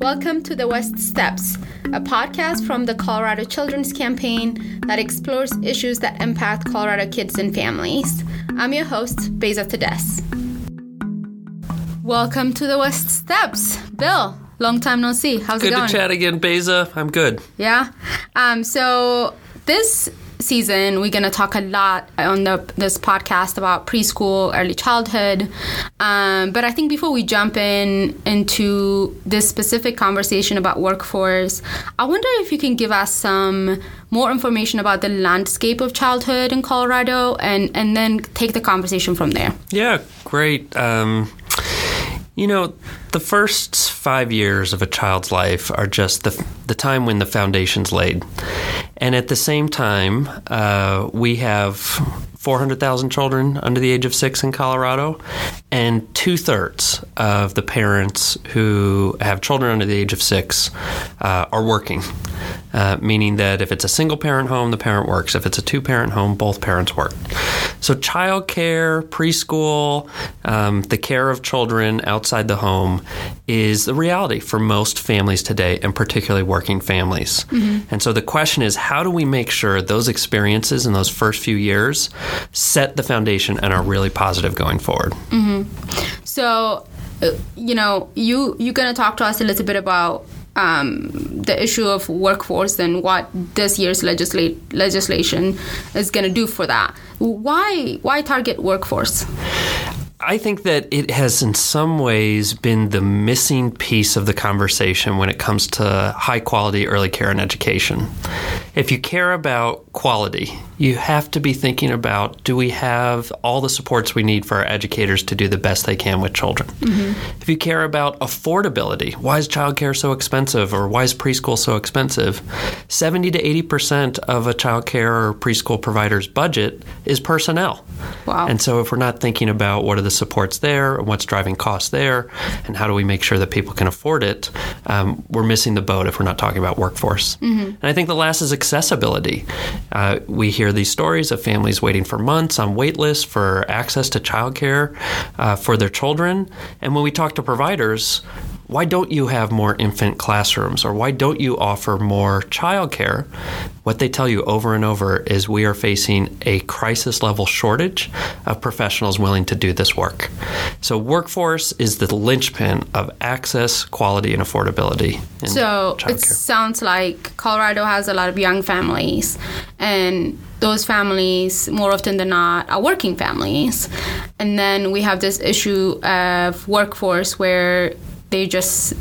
Welcome to the West Steps, a podcast from the Colorado Children's Campaign that explores issues that impact Colorado kids and families. I'm your host, Beza Tedes. Welcome to the West Steps. Bill, long time no see. How's good it going? Good to chat again, Beza. I'm good. Yeah. Um, so this season we're going to talk a lot on the, this podcast about preschool early childhood um, but i think before we jump in into this specific conversation about workforce i wonder if you can give us some more information about the landscape of childhood in colorado and, and then take the conversation from there Yeah, great. Um, you know, the first five years of a child's life are just the, the time when the foundation's laid. And at the same time, uh, we have 400,000 children under the age of six in Colorado, and two thirds of the parents who have children under the age of six uh, are working. Uh, meaning that if it's a single parent home, the parent works. If it's a two parent home, both parents work. So, childcare, preschool, um, the care of children outside the home is the reality for most families today, and particularly working families. And so, the question is how do we make sure those experiences in those first few years set the foundation and are really positive going forward? So, uh, you know, you you're gonna talk to us a little bit about um, the issue of workforce and what this year's legislation is gonna do for that. Why why target workforce? I think that it has, in some ways, been the missing piece of the conversation when it comes to high quality early care and education. If you care about quality, you have to be thinking about do we have all the supports we need for our educators to do the best they can with children? If you care about affordability, why is childcare so expensive or why is preschool so expensive? 70 to 80% of a childcare or preschool provider's budget is personnel. Wow. And so, if we're not thinking about what are the supports there, and what's driving costs there, and how do we make sure that people can afford it, um, we're missing the boat if we're not talking about workforce. And I think the last is accessibility. Uh, we hear these stories of families waiting for months on wait lists for access to childcare uh, for their children. And when we talk to providers, why don't you have more infant classrooms or why don't you offer more childcare? What they tell you over and over is we are facing a crisis level shortage of professionals willing to do this work. So, workforce is the linchpin of access, quality, and affordability. In So it sounds like Colorado has a lot of young families, and those families, more often than not, are working families. And then we have this issue of workforce where they just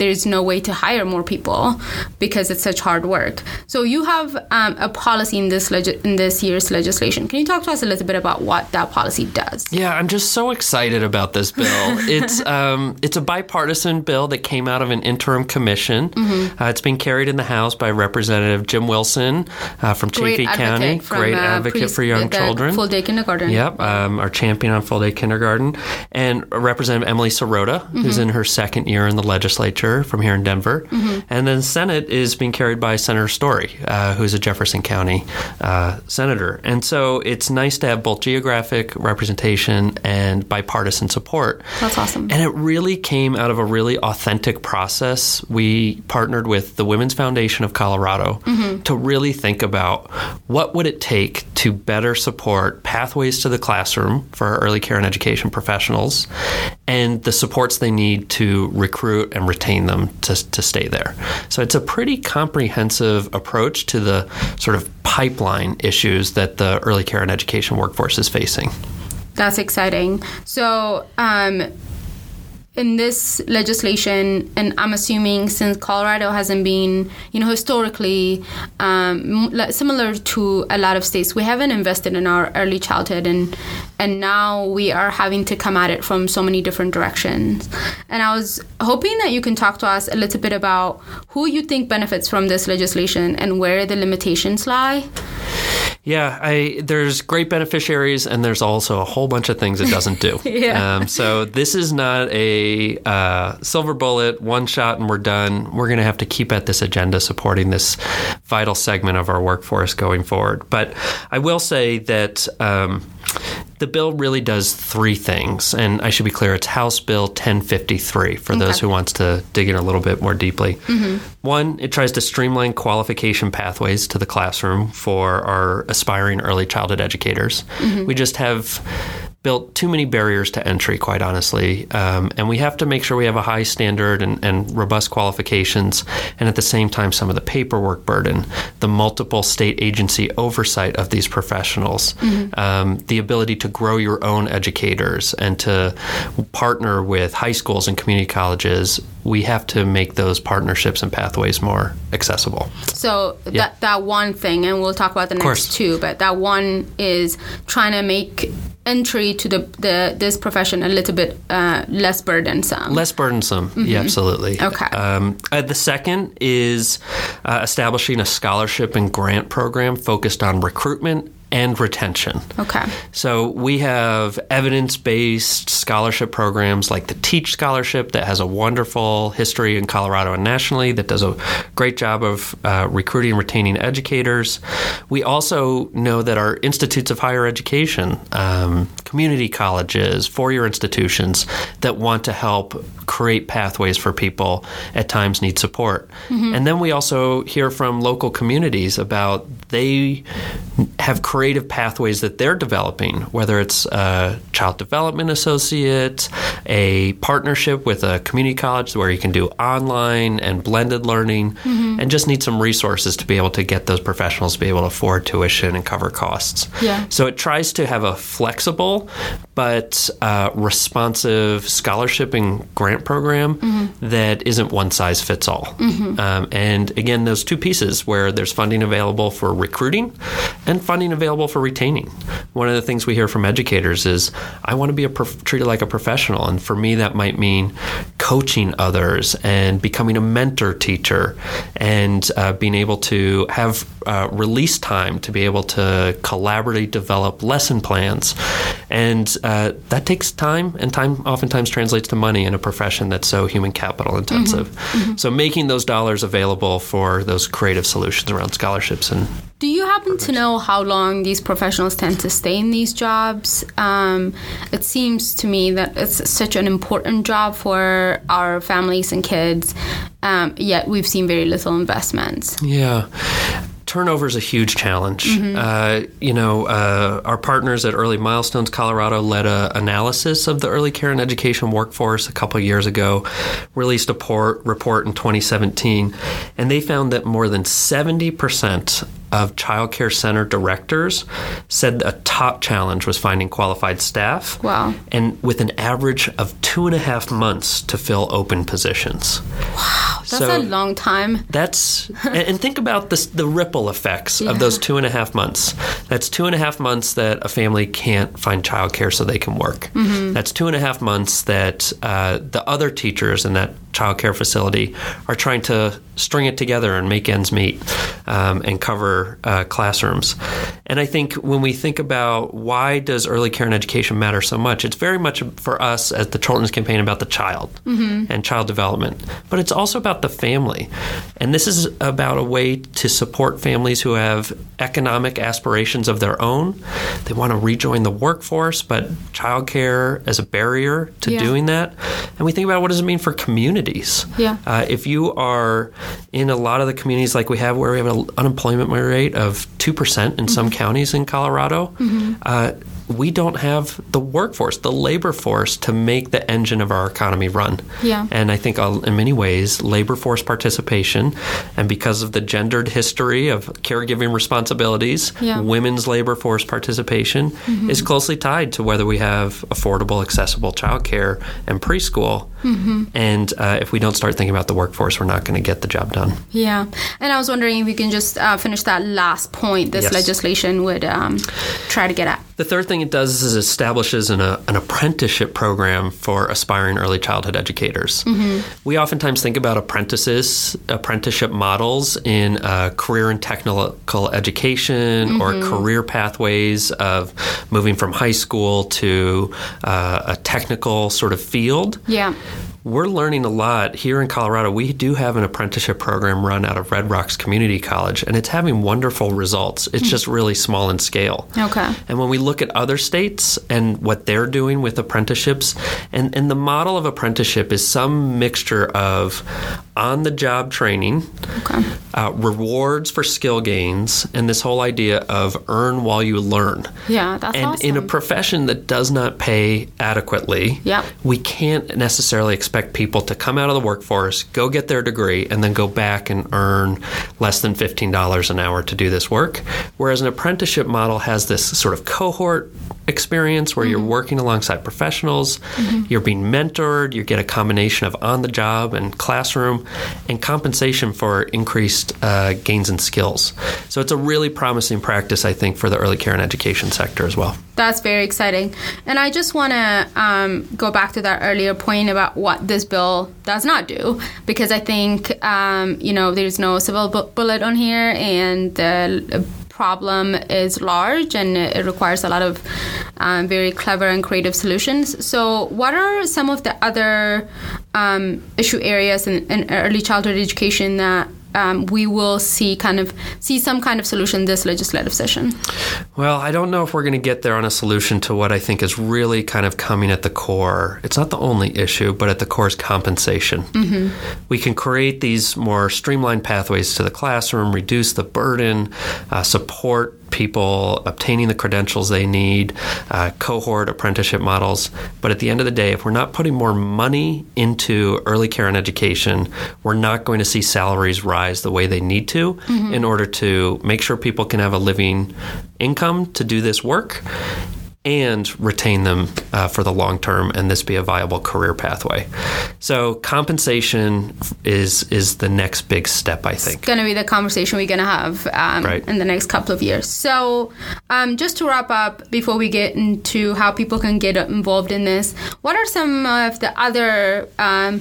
there's no way to hire more people because it's such hard work. So you have um, a policy in this legi- in this year's legislation. Can you talk to us a little bit about what that policy does? Yeah, I'm just so excited about this bill. it's um, it's a bipartisan bill that came out of an interim commission. Mm-hmm. Uh, it's being carried in the House by Representative Jim Wilson uh, from Chaffee County. from, Great uh, advocate pres- for young children. Full day kindergarten. Yep, um, our champion on full day kindergarten, and Representative Emily Sirota, who's Mm-hmm. in her second year in the legislature from here in Denver, Mm-hmm. and then Senate is being carried by Senator Story, uh, who's a Jefferson County uh, senator, and so it's nice to have both geographic representation and bipartisan support. That's awesome. And it really came out of a really authentic process. We partnered with the Women's Foundation of Colorado to really think about what would it take to better support pathways to the classroom for early care and education professionals and the supports they need to recruit and retain them to, to stay there. So it's a pretty comprehensive approach to the sort of pipeline issues that the early care and education workforce is facing. That's exciting. So, um, in this legislation, and I'm assuming since Colorado hasn't been, you know, historically um, similar to a lot of states, we haven't invested in our early childhood, and and now we are having to come at it from so many different directions. And I was hoping that you can talk to us a little bit about who you think benefits from this legislation and where the limitations lie. Yeah, I there's great beneficiaries, and there's also a whole bunch of things it doesn't do. Yeah. Um, so this is not a uh, silver bullet, one shot, and we're done. We're going to have to keep at this agenda, supporting this vital segment of our workforce going forward. But I will say that. Um, the bill really does three things, and I should be clear: it's House Bill 1053 for those who wants to dig in a little bit more deeply. Mm-hmm. One, it tries to streamline qualification pathways to the classroom for our aspiring early childhood educators. Mm-hmm. We just have built too many barriers to entry, quite honestly. Um, and we have to make sure we have a high standard and, and robust qualifications, and at the same time, some of the paperwork burden, the multiple state agency oversight of these professionals, um, the ability to grow your own educators and to partner with high schools and community colleges. We have to make those partnerships and pathways more accessible. So that that one thing, and we'll talk about the next two, but that one is trying to make entry to the, the this profession a little bit uh, less burdensome. Less burdensome, yeah, absolutely. Okay. Um, uh, the second is uh, establishing a scholarship and grant program focused on recruitment and retention. okay. So we have evidence based scholarship programs like the Teach Scholarship that has a wonderful history in Colorado and nationally that does a great job of uh, recruiting and retaining educators. We also know that our institutes of higher education, um, community colleges, four year institutions that want to help create pathways for people at times need support. Mm-hmm. And then we also hear from local communities about they have creative pathways that they're developing, whether it's a child development associate, a partnership with a community college where you can do online and blended learning, mm-hmm. and just need some resources to be able to get those professionals to be able to afford tuition and cover costs. Yeah. So it tries to have a flexible but uh, responsive scholarship and grant program that isn't one size fits all. Um, and again, those two pieces where there's funding available for recruiting and funding available for retaining. One of the things we hear from educators is, I want to be a prof- treated like a professional. And for me, that might mean coaching others and becoming a mentor teacher and uh, being able to have uh, release time to be able to collaboratively develop lesson plans. And uh, that takes time, and time oftentimes translates to money in a profession that's so human capital intensive. So, making those dollars available for those creative solutions around scholarships and Do you happen to know how long these professionals tend to stay in these jobs? Um, it seems to me that it's such an important job for our families and kids, um, yet we've seen very little investments. Yeah. Turnover is a huge challenge. Uh, you know, uh, our partners at Early Milestones Colorado led an analysis of the early care and education workforce a couple years ago, released a por- report in 2017, and they found that more than 70% of child care center directors said a top challenge was finding qualified staff. Wow. And with an average of two and a half months to fill open positions. Wow. That's a long time. That's and, think about this, the ripple effects of those two and a half months. That's two and a half months that a family can't find childcare so they can work. That's two and a half months that uh, the other teachers in that childcare facility are trying to string it together and make ends meet um, and cover uh, classrooms. And I think when we think about why does early care and education matter so much, it's very much for us as the Children's Campaign about the child and child development, but it's also about the family. And this is about a way to support families who have economic aspirations of their own. They want to rejoin the workforce, but childcare as a barrier to Yeah. doing that. And we think about what does it mean for communities. Yeah. Uh, if you are in a lot of the communities like we have, where we have an unemployment rate of two percent in Mm-hmm. some counties in Colorado, uh, we don't have the workforce, the labor force, to make the engine of our economy run. Yeah. And I think uh, in many ways, labor force participation, and because of the gendered history of caregiving responsibilities, Yeah. women's labor force participation Mm-hmm. is closely tied to whether we have affordable, accessible childcare and preschool. Mm-hmm. And uh, if we don't start thinking about the workforce, we're not going to get the job done. Yeah, and I was wondering if you can just uh, finish that last point this Yes. legislation would um, try to get at. The third thing it does is it establishes an, uh, an apprenticeship program for aspiring early childhood educators. We oftentimes think about apprentices, apprenticeship models in uh, career and technical education or career pathways of moving from high school to uh, a technical sort of field. Yeah. We're learning a lot here in Colorado. We do have an apprenticeship program run out of Red Rocks Community College, and it's having wonderful results. It's just really small in scale. Okay. And when we look at other states and what they're doing with apprenticeships, and, and the model of apprenticeship is some mixture of on the job training, Okay. uh, rewards for skill gains, and this whole idea of earn while you learn. Yeah, that's awesome. and awesome. in a profession that does not pay adequately, Yep. we can't necessarily expect people to come out of the workforce, go get their degree, and then go back and earn less than $15 an hour to do this work. Whereas an apprenticeship model has this sort of cohort experience where Mm-hmm. you're working alongside professionals, you're being mentored, you get a combination of on the job and classroom, and compensation for increased uh, gains in skills. So it's a really promising practice, I think, for the early care and education sector as well. That's very exciting. And I just want to um, go back to that earlier point about what this bill does not do, because I think, um, you know, there's no civil bullet on here, and the problem is large and it requires a lot of um, very clever and creative solutions. So, what are some of the other um, issue areas in, in early childhood education that um, we will see kind of see some kind of solution this legislative session? Well, I don't know if we're going to get there on a solution to what I think is really kind of coming at the core. It's not the only issue, but at the core is compensation. We can create these more streamlined pathways to the classroom, reduce the burden, uh, support people obtaining the credentials they need, uh, cohort apprenticeship models. But at the end of the day, if we're not putting more money into early care and education, we're not going to see salaries rise the way they need to in order to make sure people can have a living income to do this work and retain them uh, for the long term and this be a viable career pathway. So compensation is is the next big step I think. It's going to be the conversation we're going to have um, Right. in the next couple of years. So, um, just to wrap up, before we get into how people can get involved in this, what are some of the other um,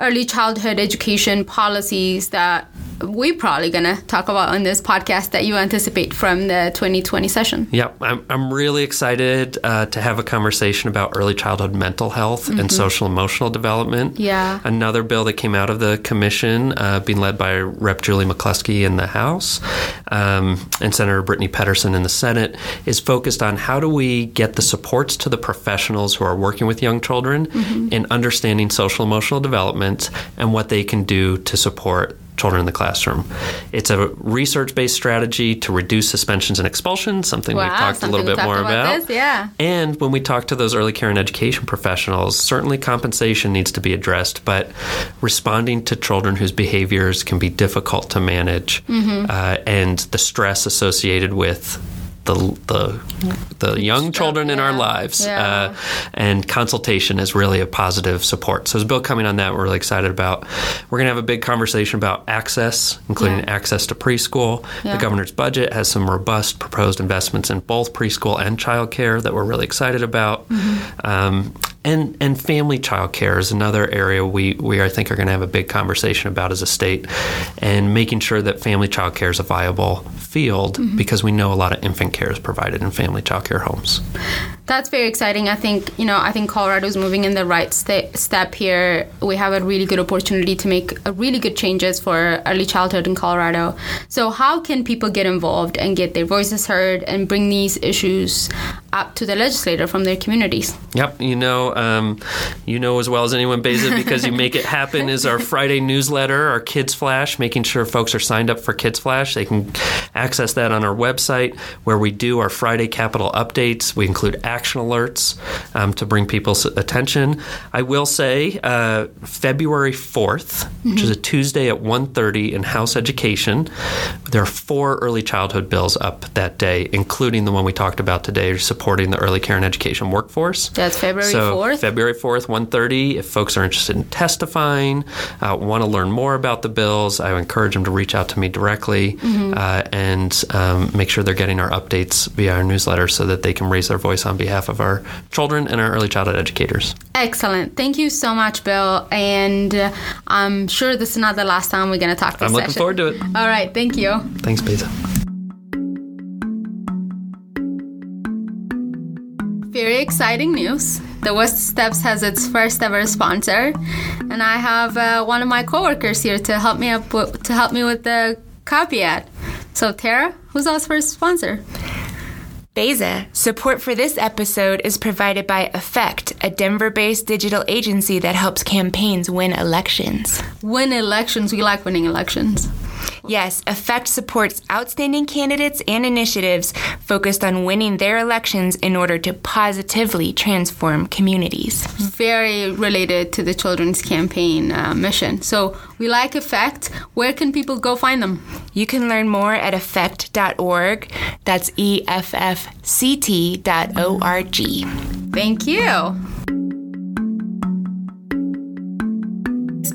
early childhood education policies that we're probably going to talk about on this podcast that you anticipate from the 2020 session? Yep, I'm, I'm really excited uh, to have a conversation about early childhood mental health and social emotional development. Yeah. Another bill that came out of the commission, uh, being led by Rep. Julie McCluskey in the House um, and Senator Brittany Pettersen in the Senate, is focused on how do we get the supports to the professionals who are working with young children in understanding social emotional development and what they can do to support children in the classroom. It's a research based strategy to reduce suspensions and expulsions, something we've Wow, talked a little bit more about about. this, yeah. And when we talk to those early care and education professionals, certainly compensation needs to be addressed, but responding to children whose behaviors can be difficult to manage Mm-hmm. uh, and the stress associated with the, the, the young children in our lives Yeah. uh, and consultation is really a positive support. So as bill coming on that we're really excited about. We're going to have a big conversation about access, including Yeah. access to preschool. The governor's budget has some robust proposed investments in both preschool and childcare that we're really excited about. Mm-hmm. Um, and and family childcare is another area we, we I think are going to have a big conversation about as a state, and making sure that family child care is a viable field Mm-hmm. because we know a lot of infant care is provided in family child care homes. That's very exciting. I think you know. I think Colorado is moving in the right sta- step here. We have a really good opportunity to make really good changes for early childhood in Colorado. So, how can people get involved and get their voices heard and bring these issues up to the legislator from their communities? Yep, you know, um, you know as well as anyone, Beza, because you make it happen. Is our Friday newsletter, our Kids Flash, making sure folks are signed up for Kids Flash. They can access that on our website, where we do our Friday capital updates. We include action alerts um, to bring people's attention. I will say, uh, February fourth, which is a Tuesday at 1.30 in House Education, there are four early childhood bills up that day, including the one we talked about today, supporting the early care and education workforce. That's February So 4th? February 4th, 1.30. If folks are interested in testifying, uh, want to learn more about the bills, I would encourage them to reach out to me directly Mm-hmm. uh, and um, make sure they're getting our updates via our newsletter so that they can raise their voice on behalf of our children and our early childhood educators. Excellent. Thank you so much, Bill. And uh, I'm sure this is not the last time we're going to talk this I'm looking session. forward to it. All right. Thank you. Thanks, Beza. Very exciting news. the West Steps has its first ever sponsor, and I have uh, one of my coworkers here to help me up with, to help me with the copy ad. So Tara, who's our first sponsor? Beza. Support for this episode is provided by Effect, a Denver based digital agency that helps campaigns win elections. Win elections. We like winning elections. Yes, Effect supports outstanding candidates and initiatives focused on winning their elections in order to positively transform communities. Very related to the Children's Campaign uh, mission. So we like Effect. Where can people go find them? You can learn more at effect.org. That's E F F C T dot O R G. Thank you.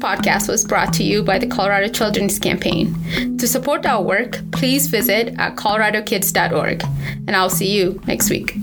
Podcast was brought to you by the Colorado Children's Campaign. To support our work, please visit at coloradokids.org. And I'll see you next week.